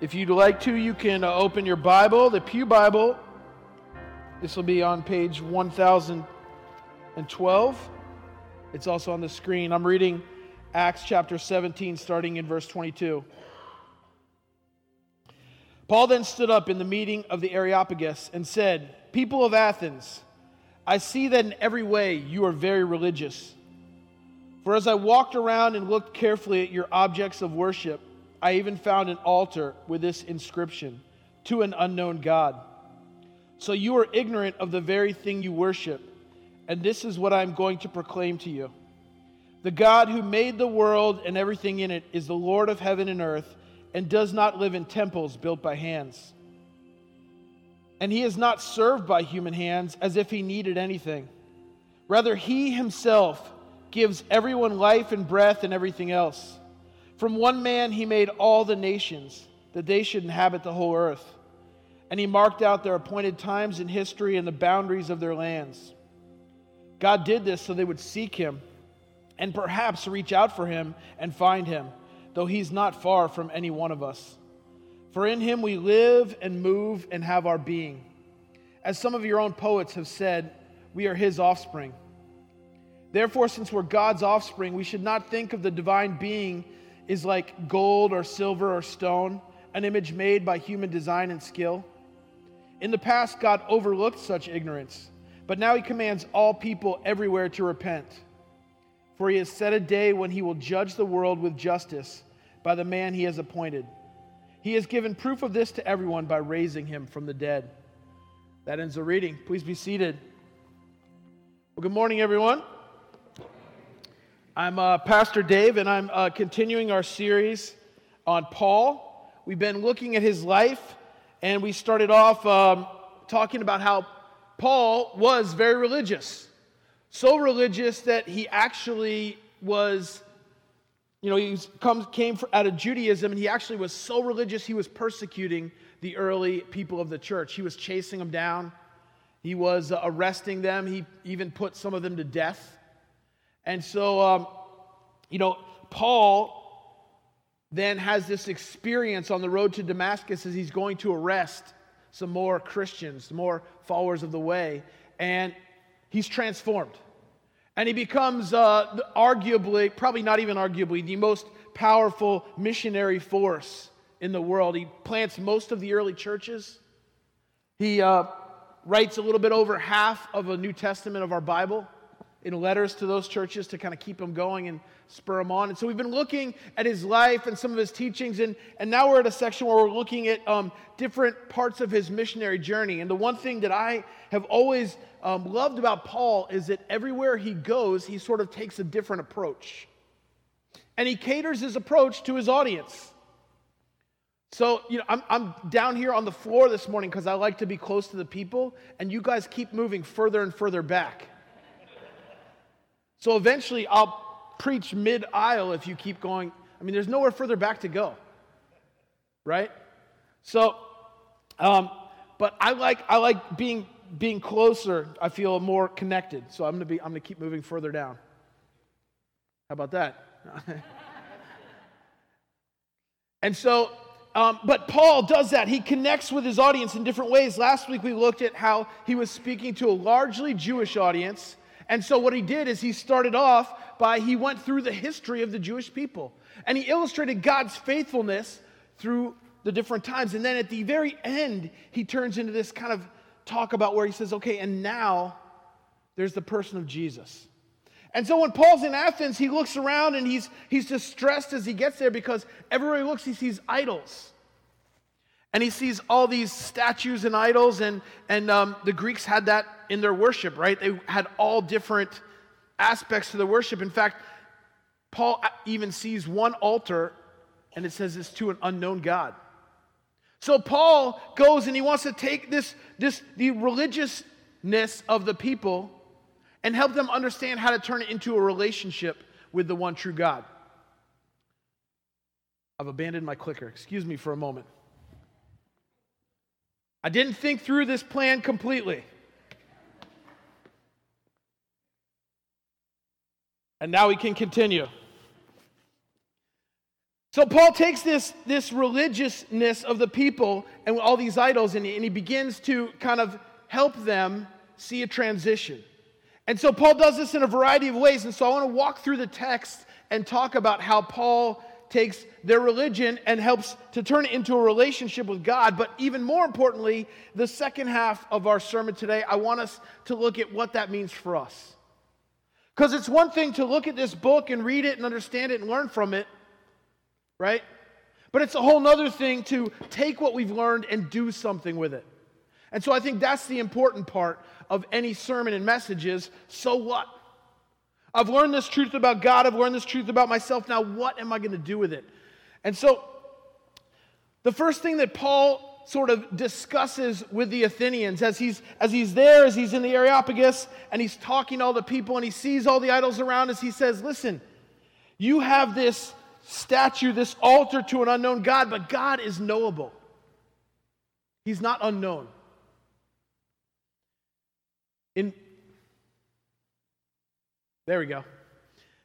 If you'd like to, you can uh, open your Bible, the Pew Bible. This will be on page 1012. It's also on the screen. I'm reading Acts chapter 17, starting in verse 22. Paul then stood up in the meeting of the Areopagus and said, People of Athens, I see that in every way you are very religious. For as I walked around and looked carefully at your objects of worship, I even found an altar with this inscription To an unknown God. So you are ignorant of the very thing you worship, and this is what I am going to proclaim to you. The God who made the world and everything in it is the Lord of heaven and earth, and does not live in temples built by hands. And he is not served by human hands as if he needed anything. Rather, he himself gives everyone life and breath and everything else. From one man he made all the nations, that they should inhabit the whole earth. And he marked out their appointed times in history and the boundaries of their lands. God did this so they would seek him and perhaps reach out for him and find him, though he's not far from any one of us. For in him we live and move and have our being. As some of your own poets have said, we are his offspring. Therefore, since we're God's offspring, we should not think of the divine being is like gold or silver or stone, an image made by human design and skill. In the past, God overlooked such ignorance, but now he commands all people everywhere to repent. For he has set a day when he will judge the world with justice by the man he has appointed. He has given proof of this to everyone by raising him from the dead. That ends the reading. Please be seated. Well, good morning, everyone. I'm uh, Pastor Dave, and I'm uh, continuing our series on Paul. We've been looking at his life, and we started off um, talking about how Paul was very religious. So religious that he actually was, you know, he comes, came out of Judaism, and he actually was so religious he was persecuting the early people of the church. He was chasing them down, he was uh, arresting them, he even put some of them to death. And so, um, you know, Paul then has this experience on the road to Damascus as he's going to arrest some more Christians, more followers of the way, and he's transformed. And he becomes uh, arguably, probably not even arguably, the most powerful missionary force in the world. He plants most of the early churches. He uh, writes a little bit over half of a New Testament of our Bible in letters to those churches to kind of keep them going and spur them on. And so we've been looking at his life and some of his teachings, and, and now we're at a section where we're looking at um, different parts of his missionary journey. And the one thing that I have always um, loved about Paul is that everywhere he goes, he sort of takes a different approach. And he caters his approach to his audience. So, you know, I'm, I'm down here on the floor this morning because I like to be close to the people, and you guys keep moving further and further back. So eventually I'll preach mid aisle if you keep going. I mean, there's nowhere further back to go, right? So, um, but I like I like being being closer. I feel more connected. So I'm gonna be I'm gonna keep moving further down. How about that? and so um, but Paul does that. He connects with his audience in different ways. Last week we looked at how he was speaking to a largely Jewish audience and so what he did is he started off by he went through the history of the Jewish people and he illustrated God's faithfulness through the different times. And then at the very end, he turns into this kind of talk about where he says, okay, and now there's the person of Jesus. And so when Paul's in Athens, he looks around and he's, he's distressed as he gets there because everywhere he looks, he sees idols. And he sees all these statues and idols, and, and um, the Greeks had that in their worship, right? They had all different aspects to the worship. In fact, Paul even sees one altar, and it says it's to an unknown God. So Paul goes and he wants to take this, this the religiousness of the people and help them understand how to turn it into a relationship with the one true God. I've abandoned my clicker. Excuse me for a moment. I didn't think through this plan completely. And now we can continue. So Paul takes this, this religiousness of the people and all these idols, and he, and he begins to kind of help them see a transition. And so Paul does this in a variety of ways. And so I want to walk through the text and talk about how Paul takes their religion and helps to turn it into a relationship with God. But even more importantly, the second half of our sermon today, I want us to look at what that means for us. Because it's one thing to look at this book and read it and understand it and learn from it, right? But it's a whole other thing to take what we've learned and do something with it. And so I think that's the important part of any sermon and messages. So what? I've learned this truth about God. I've learned this truth about myself. Now, what am I going to do with it? And so, the first thing that Paul sort of discusses with the Athenians as he's, as he's there, as he's in the Areopagus, and he's talking to all the people, and he sees all the idols around us, he says, Listen, you have this statue, this altar to an unknown God, but God is knowable. He's not unknown. In, there we go.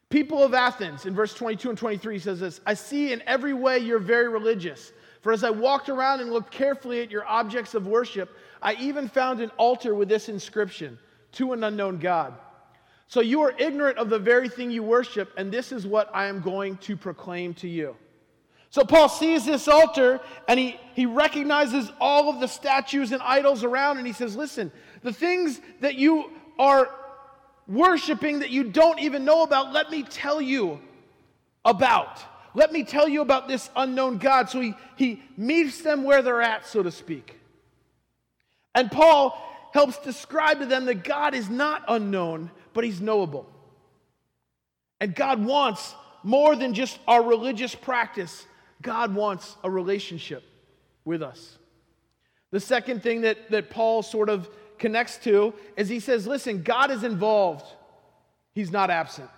People of Athens, in verse 22 and 23, he says this I see in every way you're very religious. For as I walked around and looked carefully at your objects of worship, I even found an altar with this inscription to an unknown God. So you are ignorant of the very thing you worship, and this is what I am going to proclaim to you. So Paul sees this altar and he, he recognizes all of the statues and idols around, and he says, Listen, the things that you are worshiping that you don't even know about, let me tell you about. Let me tell you about this unknown God. So he, he meets them where they're at, so to speak. And Paul helps describe to them that God is not unknown, but he's knowable. And God wants more than just our religious practice, God wants a relationship with us. The second thing that, that Paul sort of connects to is he says, listen, God is involved, He's not absent.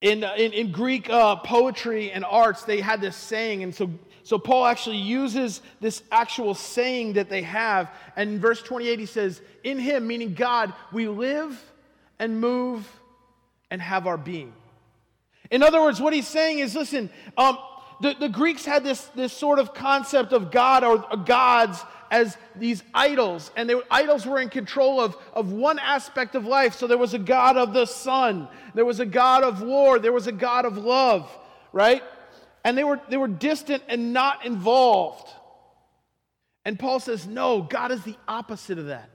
In, uh, in, in Greek uh, poetry and arts, they had this saying, and so, so Paul actually uses this actual saying that they have. And in verse 28, he says, In him, meaning God, we live and move and have our being. In other words, what he's saying is listen, um, the, the Greeks had this, this sort of concept of God or gods as these idols, and they, idols were in control of, of one aspect of life. So there was a God of the sun, there was a God of war, there was a God of love, right? And they were, they were distant and not involved. And Paul says, no, God is the opposite of that.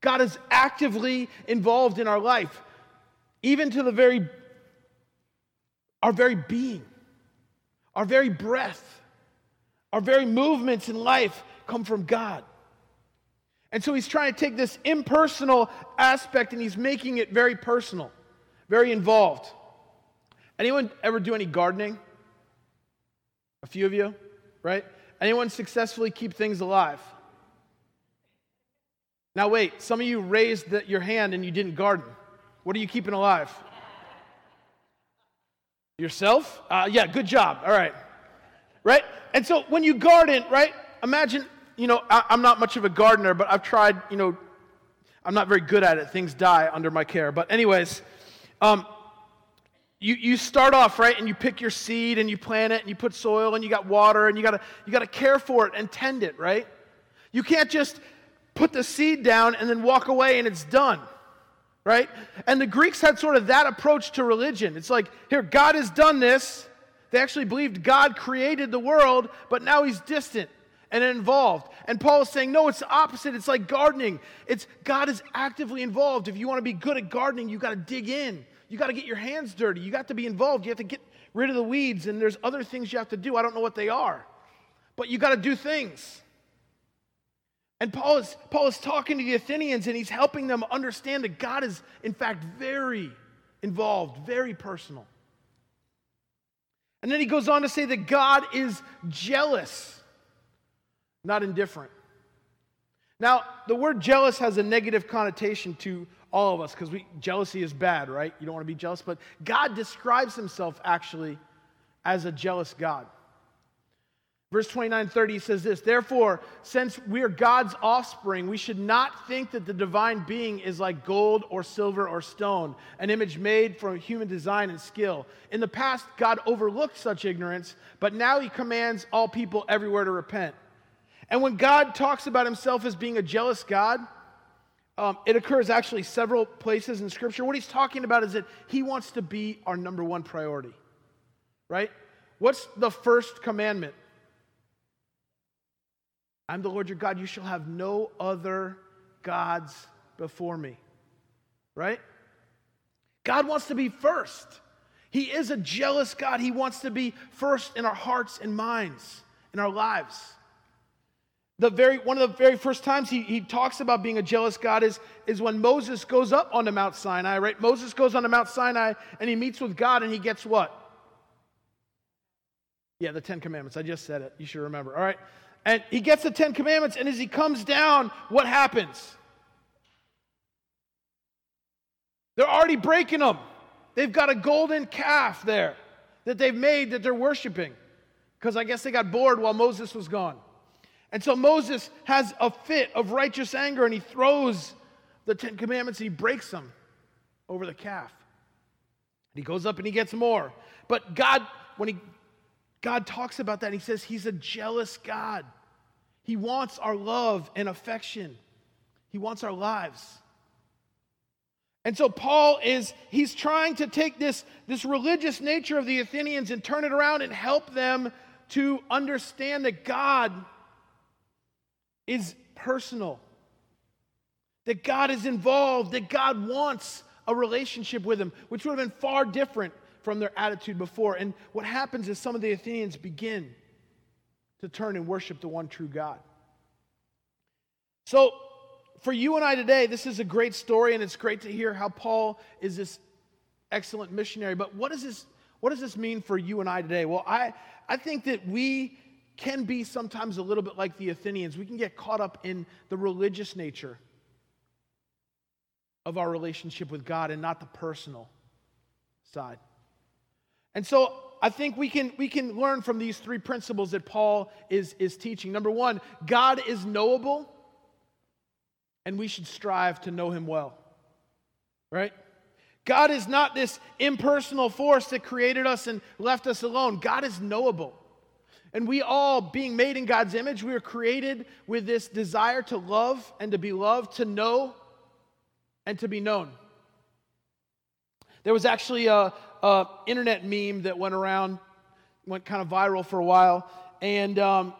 God is actively involved in our life, even to the very, our very being, our very breath, our very movements in life come from God. And so he's trying to take this impersonal aspect and he's making it very personal, very involved. Anyone ever do any gardening? A few of you, right? Anyone successfully keep things alive? Now, wait, some of you raised the, your hand and you didn't garden. What are you keeping alive? Yourself? Uh, yeah, good job. All right. Right? And so when you garden, right, imagine you know, I, am not much of a gardener, but I've tried, you know, I'm not very good at it. Things die under my care. But, anyways, um, you, you start off, right, and you pick your seed and you plant it and you put soil and you got water and you gotta, you got to care for it and tend it, right? You can't just put the seed down and then walk away and it's done, right? And the Greeks had sort of that approach to religion. It's like, here, God has done this. They actually believed God created the world, but now he's distant and involved. And Paul is saying, no, it's the opposite. It's like gardening. It's God is actively involved. If you want to be good at gardening, you got to dig in. You got to get your hands dirty. You got to be involved. You have to get rid of the weeds, and there's other things you have to do. I don't know what they are, but you got to do things. And Paul is, Paul is talking to the Athenians, and he's helping them understand that God is, in fact, very involved, very personal. And then he goes on to say that God is jealous not indifferent. Now, the word jealous has a negative connotation to all of us because jealousy is bad, right? You don't want to be jealous, but God describes himself actually as a jealous God. Verse 29 30 says this Therefore, since we are God's offspring, we should not think that the divine being is like gold or silver or stone, an image made from human design and skill. In the past, God overlooked such ignorance, but now he commands all people everywhere to repent. And when God talks about himself as being a jealous God, um, it occurs actually several places in Scripture. What he's talking about is that he wants to be our number one priority, right? What's the first commandment? I'm the Lord your God. You shall have no other gods before me. Right? God wants to be first. He is a jealous God. He wants to be first in our hearts and minds, in our lives. The very, one of the very first times he, he talks about being a jealous God is, is when Moses goes up onto Mount Sinai, right? Moses goes onto Mount Sinai and he meets with God and he gets what? Yeah, the Ten Commandments. I just said it. You should remember. All right. And he gets the Ten Commandments, and as he comes down, what happens? They're already breaking them. They've got a golden calf there that they've made that they're worshiping because I guess they got bored while Moses was gone. And so Moses has a fit of righteous anger and he throws the Ten Commandments and he breaks them over the calf. And he goes up and he gets more. But God, when he God talks about that. He says he's a jealous God. He wants our love and affection, he wants our lives. And so Paul is he's trying to take this, this religious nature of the Athenians and turn it around and help them to understand that God is personal. That God is involved, that God wants a relationship with him, which would have been far different from their attitude before. And what happens is some of the Athenians begin to turn and worship the one true God. So, for you and I today, this is a great story, and it's great to hear how Paul is this excellent missionary. But what does this, what does this mean for you and I today? Well, I, I think that we can be sometimes a little bit like the Athenians. We can get caught up in the religious nature of our relationship with God and not the personal side. And so I think we can, we can learn from these three principles that Paul is, is teaching. Number one, God is knowable, and we should strive to know him well. Right? God is not this impersonal force that created us and left us alone. God is knowable. And we all, being made in God's image, we are created with this desire to love and to be loved, to know and to be known. There was actually a, a internet meme that went around, went kind of viral for a while, and um,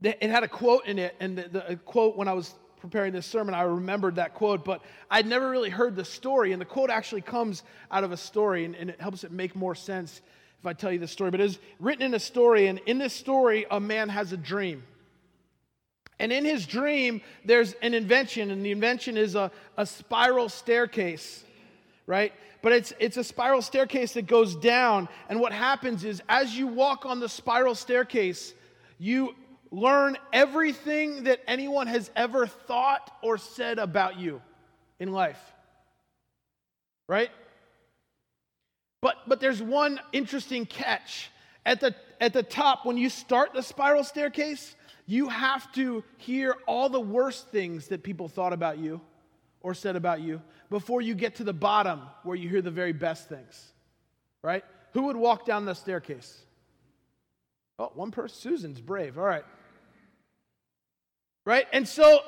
it had a quote in it. And the, the quote, when I was preparing this sermon, I remembered that quote, but I'd never really heard the story. And the quote actually comes out of a story, and, and it helps it make more sense if I tell you the story. But it's written in a story, and in this story, a man has a dream. And in his dream, there's an invention, and the invention is a, a spiral staircase, right? but it's, it's a spiral staircase that goes down. And what happens is, as you walk on the spiral staircase, you learn everything that anyone has ever thought or said about you in life. Right? But, but there's one interesting catch. At the, at the top, when you start the spiral staircase, you have to hear all the worst things that people thought about you or said about you before you get to the bottom where you hear the very best things. Right? Who would walk down the staircase? Oh, one person. Susan's brave. All right. Right? And so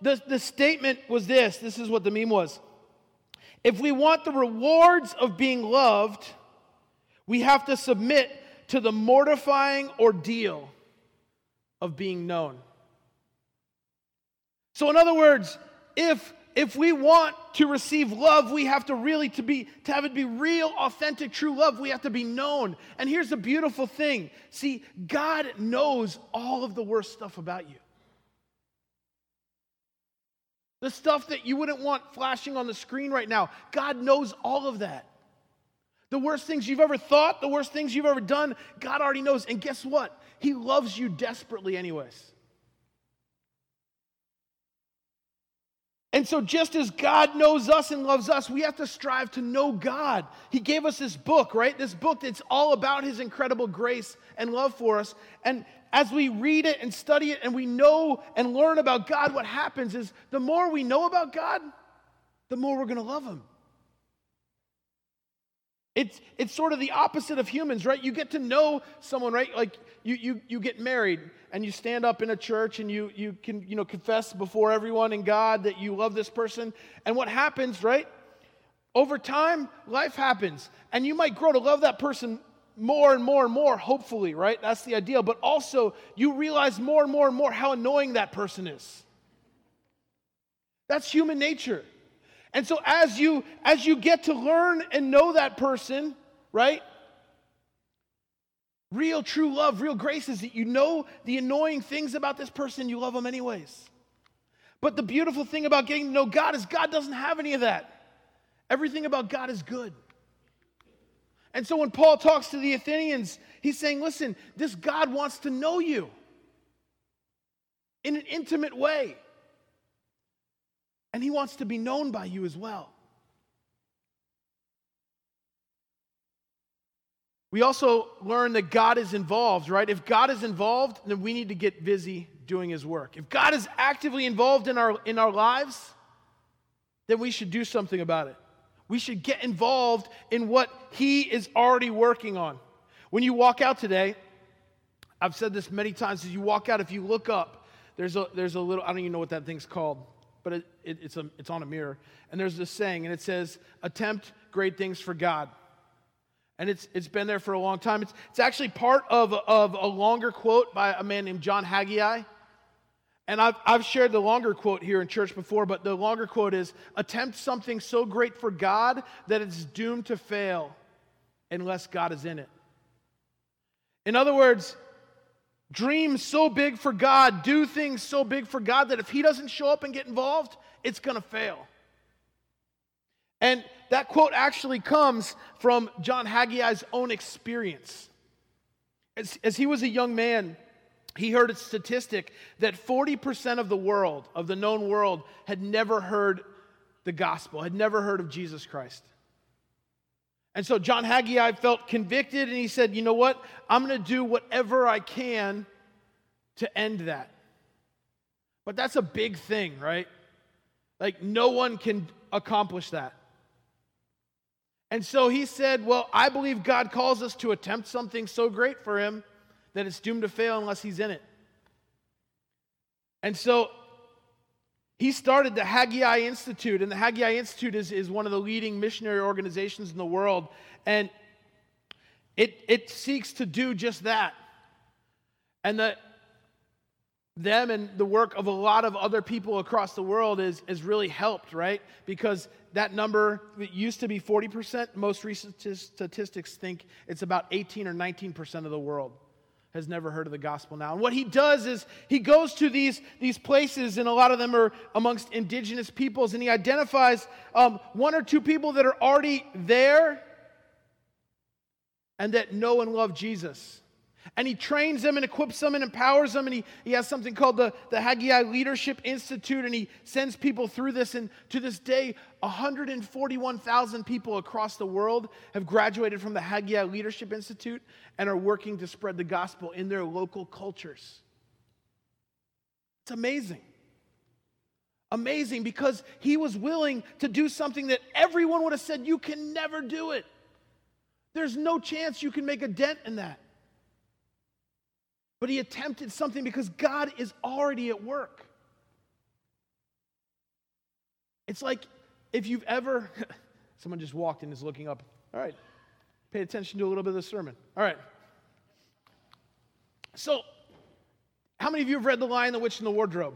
the, the statement was this this is what the meme was. If we want the rewards of being loved, we have to submit to the mortifying ordeal of being known. So, in other words, if if we want to receive love, we have to really to be to have it be real, authentic, true love. We have to be known. And here's the beautiful thing. See, God knows all of the worst stuff about you. The stuff that you wouldn't want flashing on the screen right now. God knows all of that. The worst things you've ever thought, the worst things you've ever done, God already knows. And guess what? He loves you desperately anyways. And so, just as God knows us and loves us, we have to strive to know God. He gave us this book, right? This book that's all about His incredible grace and love for us. And as we read it and study it and we know and learn about God, what happens is the more we know about God, the more we're going to love Him. It's, it's sort of the opposite of humans, right? You get to know someone, right? Like you, you, you get married and you stand up in a church and you, you can you know, confess before everyone and God that you love this person. And what happens, right? Over time, life happens. And you might grow to love that person more and more and more, hopefully, right? That's the ideal. But also, you realize more and more and more how annoying that person is. That's human nature. And so as you as you get to learn and know that person, right? Real true love, real grace is that you know the annoying things about this person, you love them anyways. But the beautiful thing about getting to know God is God doesn't have any of that. Everything about God is good. And so when Paul talks to the Athenians, he's saying, listen, this God wants to know you in an intimate way. And he wants to be known by you as well. We also learn that God is involved, right? If God is involved, then we need to get busy doing his work. If God is actively involved in our, in our lives, then we should do something about it. We should get involved in what he is already working on. When you walk out today, I've said this many times, as you walk out, if you look up, there's a, there's a little, I don't even know what that thing's called but it, it, it's, a, it's on a mirror. And there's this saying, and it says, Attempt great things for God. And it's, it's been there for a long time. It's, it's actually part of, of a longer quote by a man named John Haggai. And I've, I've shared the longer quote here in church before, but the longer quote is Attempt something so great for God that it's doomed to fail unless God is in it. In other words, Dream so big for God, do things so big for God that if He doesn't show up and get involved, it's going to fail. And that quote actually comes from John Haggai's own experience. As, as he was a young man, he heard a statistic that 40% of the world, of the known world, had never heard the gospel, had never heard of Jesus Christ. And so John Haggai felt convicted and he said, You know what? I'm going to do whatever I can to end that. But that's a big thing, right? Like, no one can accomplish that. And so he said, Well, I believe God calls us to attempt something so great for him that it's doomed to fail unless he's in it. And so he started the Haggai Institute, and the Haggai Institute is, is one of the leading missionary organizations in the world. And it, it seeks to do just that. And the, them and the work of a lot of other people across the world is, is really helped, right? Because that number used to be 40%. Most recent statistics think it's about 18 or 19% of the world has never heard of the gospel now. And what he does is he goes to these, these places, and a lot of them are amongst indigenous peoples, and he identifies um, one or two people that are already there and that know and love Jesus. And he trains them and equips them and empowers them. And he, he has something called the, the Haggai Leadership Institute. And he sends people through this. And to this day, 141,000 people across the world have graduated from the Haggai Leadership Institute and are working to spread the gospel in their local cultures. It's amazing. Amazing because he was willing to do something that everyone would have said, You can never do it. There's no chance you can make a dent in that. But he attempted something because God is already at work. It's like if you've ever, someone just walked and is looking up. All right, pay attention to a little bit of the sermon. All right. So, how many of you have read The Lion, the Witch, and the Wardrobe?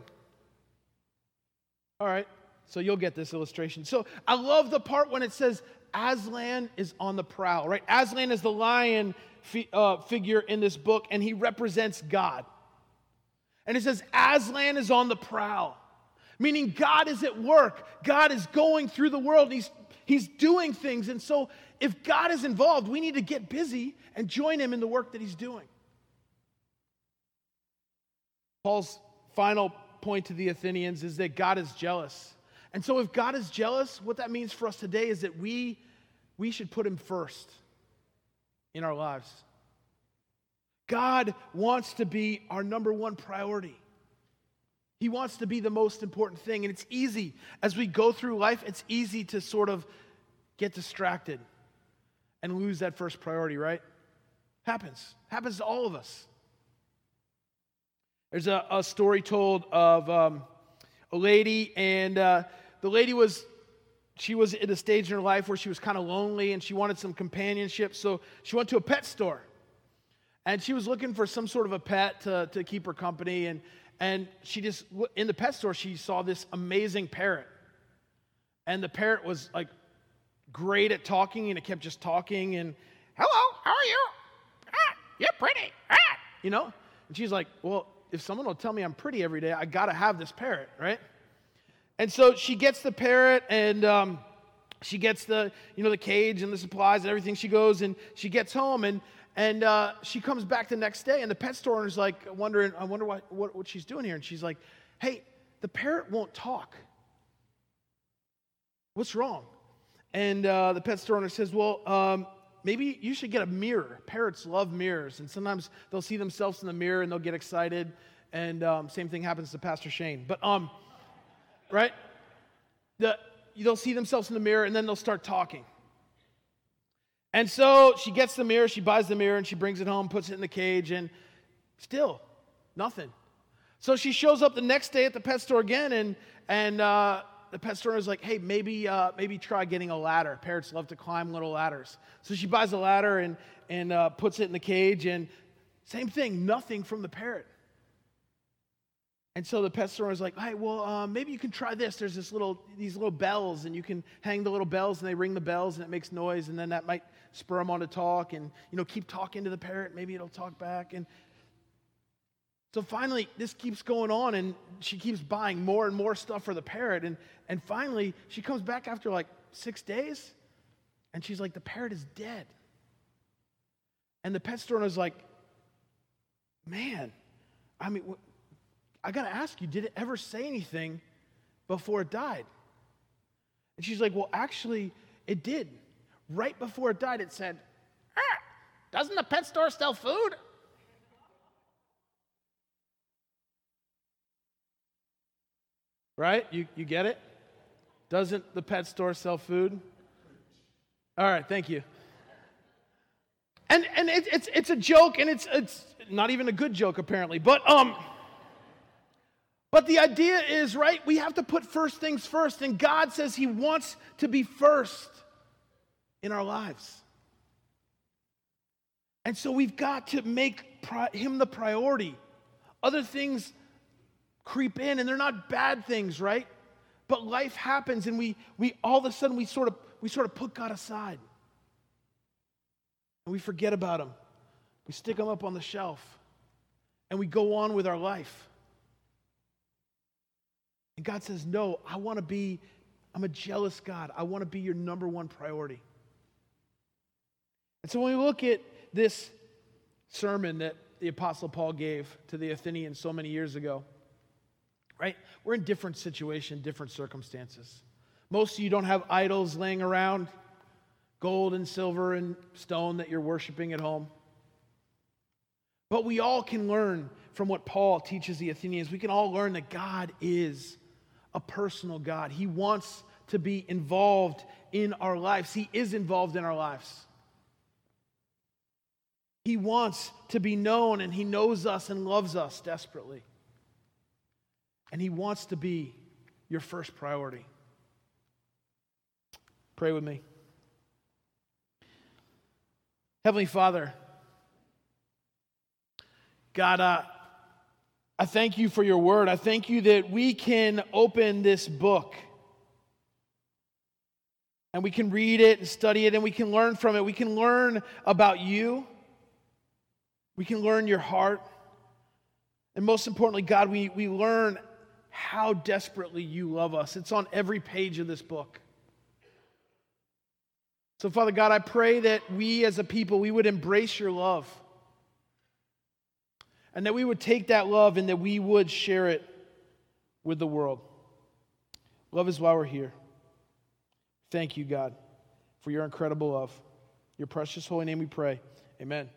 All right, so you'll get this illustration. So, I love the part when it says Aslan is on the prowl, right? Aslan is the lion fi- uh, figure in this book, and he represents God. And it says, Aslan is on the prowl, meaning God is at work. God is going through the world, he's, he's doing things. And so, if God is involved, we need to get busy and join him in the work that he's doing. Paul's final point to the Athenians is that God is jealous. And so, if God is jealous, what that means for us today is that we, we should put Him first in our lives. God wants to be our number one priority. He wants to be the most important thing. And it's easy, as we go through life, it's easy to sort of get distracted and lose that first priority, right? Happens. Happens to all of us. There's a, a story told of um, a lady, and uh, the lady was she was at a stage in her life where she was kind of lonely and she wanted some companionship. So she went to a pet store. And she was looking for some sort of a pet to, to keep her company. And, and she just, in the pet store, she saw this amazing parrot. And the parrot was like great at talking and it kept just talking and, hello, how are you? Ah, you're pretty. Ah, you know? And she's like, well, if someone will tell me I'm pretty every day, I got to have this parrot, right? And so she gets the parrot and um, she gets the, you know, the cage and the supplies and everything. She goes and she gets home and, and uh, she comes back the next day and the pet store owner's like wondering, I wonder what, what, what she's doing here. And she's like, hey, the parrot won't talk. What's wrong? And uh, the pet store owner says, well, um, maybe you should get a mirror. Parrots love mirrors, and sometimes they'll see themselves in the mirror and they'll get excited. And um, same thing happens to Pastor Shane. But, um, right? The, they'll see themselves in the mirror and then they'll start talking. And so she gets the mirror, she buys the mirror, and she brings it home, puts it in the cage, and still nothing. So she shows up the next day at the pet store again, and, and uh, the pet store is like, hey, maybe, uh, maybe try getting a ladder. Parrots love to climb little ladders. So she buys a ladder and, and uh, puts it in the cage, and same thing, nothing from the parrot. And so the pet store is like, hey, well, um, maybe you can try this. There's this little, these little bells, and you can hang the little bells, and they ring the bells, and it makes noise, and then that might spur them on to talk, and you know, keep talking to the parrot. Maybe it'll talk back. And so finally, this keeps going on, and she keeps buying more and more stuff for the parrot. And, and finally, she comes back after like six days, and she's like, The parrot is dead. And the pet store owner's like, Man, I mean, I got to ask you, did it ever say anything before it died? And she's like, Well, actually, it did. Right before it died, it said, ah, Doesn't the pet store sell food? Right? You, you get it? Doesn't the pet store sell food? All right, thank you. And, and it, it's, it's a joke, and it's, it's not even a good joke, apparently. But, um, but the idea is, right, we have to put first things first, and God says He wants to be first in our lives. And so we've got to make Him the priority. Other things creep in and they're not bad things, right? But life happens and we, we all of a sudden we sort of we sort of put God aside. And we forget about him. We stick him up on the shelf. And we go on with our life. And God says, No, I want to be, I'm a jealous God. I want to be your number one priority. And so when we look at this sermon that the Apostle Paul gave to the Athenians so many years ago, right? We're in different situations, different circumstances. Most of you don't have idols laying around, gold and silver and stone that you're worshiping at home. But we all can learn from what Paul teaches the Athenians. We can all learn that God is a personal God. He wants to be involved in our lives, He is involved in our lives. He wants to be known, and He knows us and loves us desperately. And He wants to be your first priority. Pray with me. Heavenly Father, God, uh, I thank you for your word. I thank you that we can open this book and we can read it and study it and we can learn from it. We can learn about you, we can learn your heart. And most importantly, God, we, we learn how desperately you love us. It's on every page of this book. So, Father God, I pray that we as a people, we would embrace your love. And that we would take that love and that we would share it with the world. Love is why we're here. Thank you, God, for your incredible love. Your precious holy name we pray. Amen.